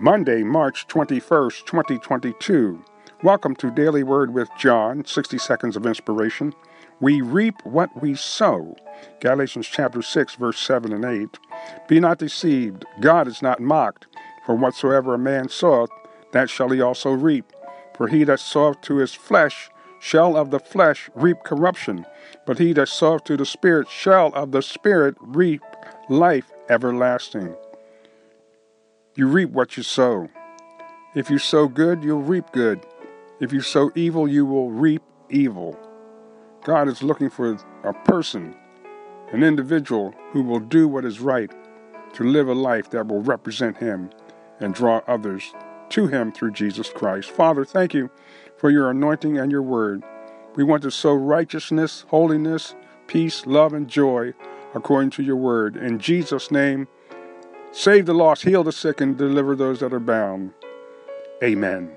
Monday, March 21st, 2022. Welcome to Daily Word with John, 60 seconds of inspiration. We reap what we sow. Galatians chapter 6, verse 7 and 8. Be not deceived, God is not mocked. For whatsoever a man soweth, that shall he also reap. For he that soweth to his flesh shall of the flesh reap corruption, but he that soweth to the Spirit shall of the Spirit reap life everlasting. You reap what you sow. If you sow good, you'll reap good. If you sow evil, you will reap evil. God is looking for a person, an individual who will do what is right to live a life that will represent Him and draw others to Him through Jesus Christ. Father, thank you for your anointing and your word. We want to sow righteousness, holiness, peace, love, and joy according to your word. In Jesus' name, Save the lost, heal the sick, and deliver those that are bound. Amen.